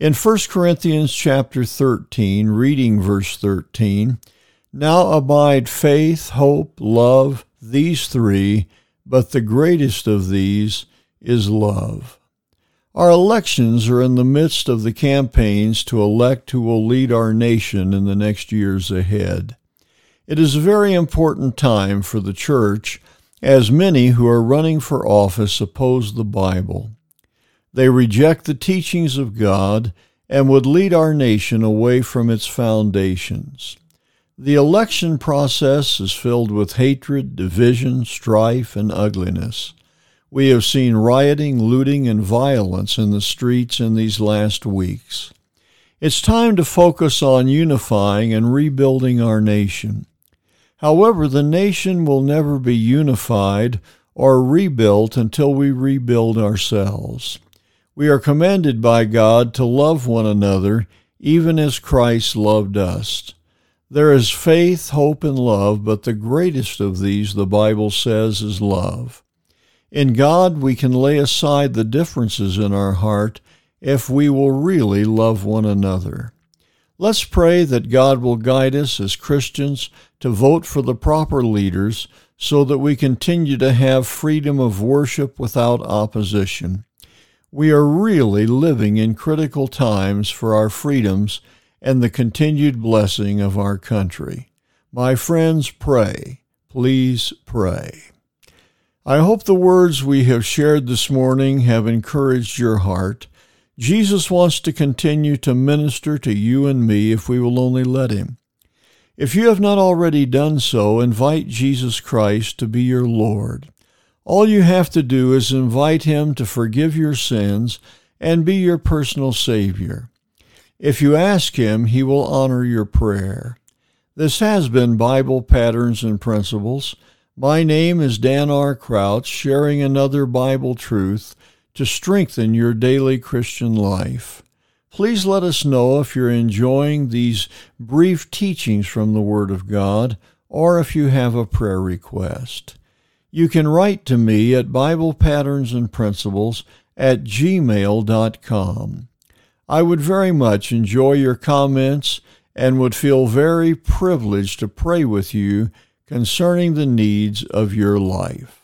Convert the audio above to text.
In 1 Corinthians chapter 13, reading verse 13, now abide faith, hope, love, these three, but the greatest of these is love. Our elections are in the midst of the campaigns to elect who will lead our nation in the next years ahead. It is a very important time for the church, as many who are running for office oppose the Bible. They reject the teachings of God and would lead our nation away from its foundations. The election process is filled with hatred, division, strife, and ugliness. We have seen rioting, looting, and violence in the streets in these last weeks. It's time to focus on unifying and rebuilding our nation. However, the nation will never be unified or rebuilt until we rebuild ourselves. We are commanded by God to love one another even as Christ loved us. There is faith, hope, and love, but the greatest of these, the Bible says, is love. In God, we can lay aside the differences in our heart if we will really love one another. Let's pray that God will guide us as Christians to vote for the proper leaders so that we continue to have freedom of worship without opposition. We are really living in critical times for our freedoms and the continued blessing of our country. My friends, pray. Please pray. I hope the words we have shared this morning have encouraged your heart. Jesus wants to continue to minister to you and me if we will only let Him. If you have not already done so, invite Jesus Christ to be your Lord. All you have to do is invite Him to forgive your sins and be your personal Savior. If you ask Him, He will honor your prayer. This has been Bible Patterns and Principles. My name is Dan R. Crouch, sharing another Bible truth to strengthen your daily Christian life. Please let us know if you're enjoying these brief teachings from the Word of God or if you have a prayer request. You can write to me at Bible Patterns and Principles at gmail.com. I would very much enjoy your comments and would feel very privileged to pray with you concerning the needs of your life.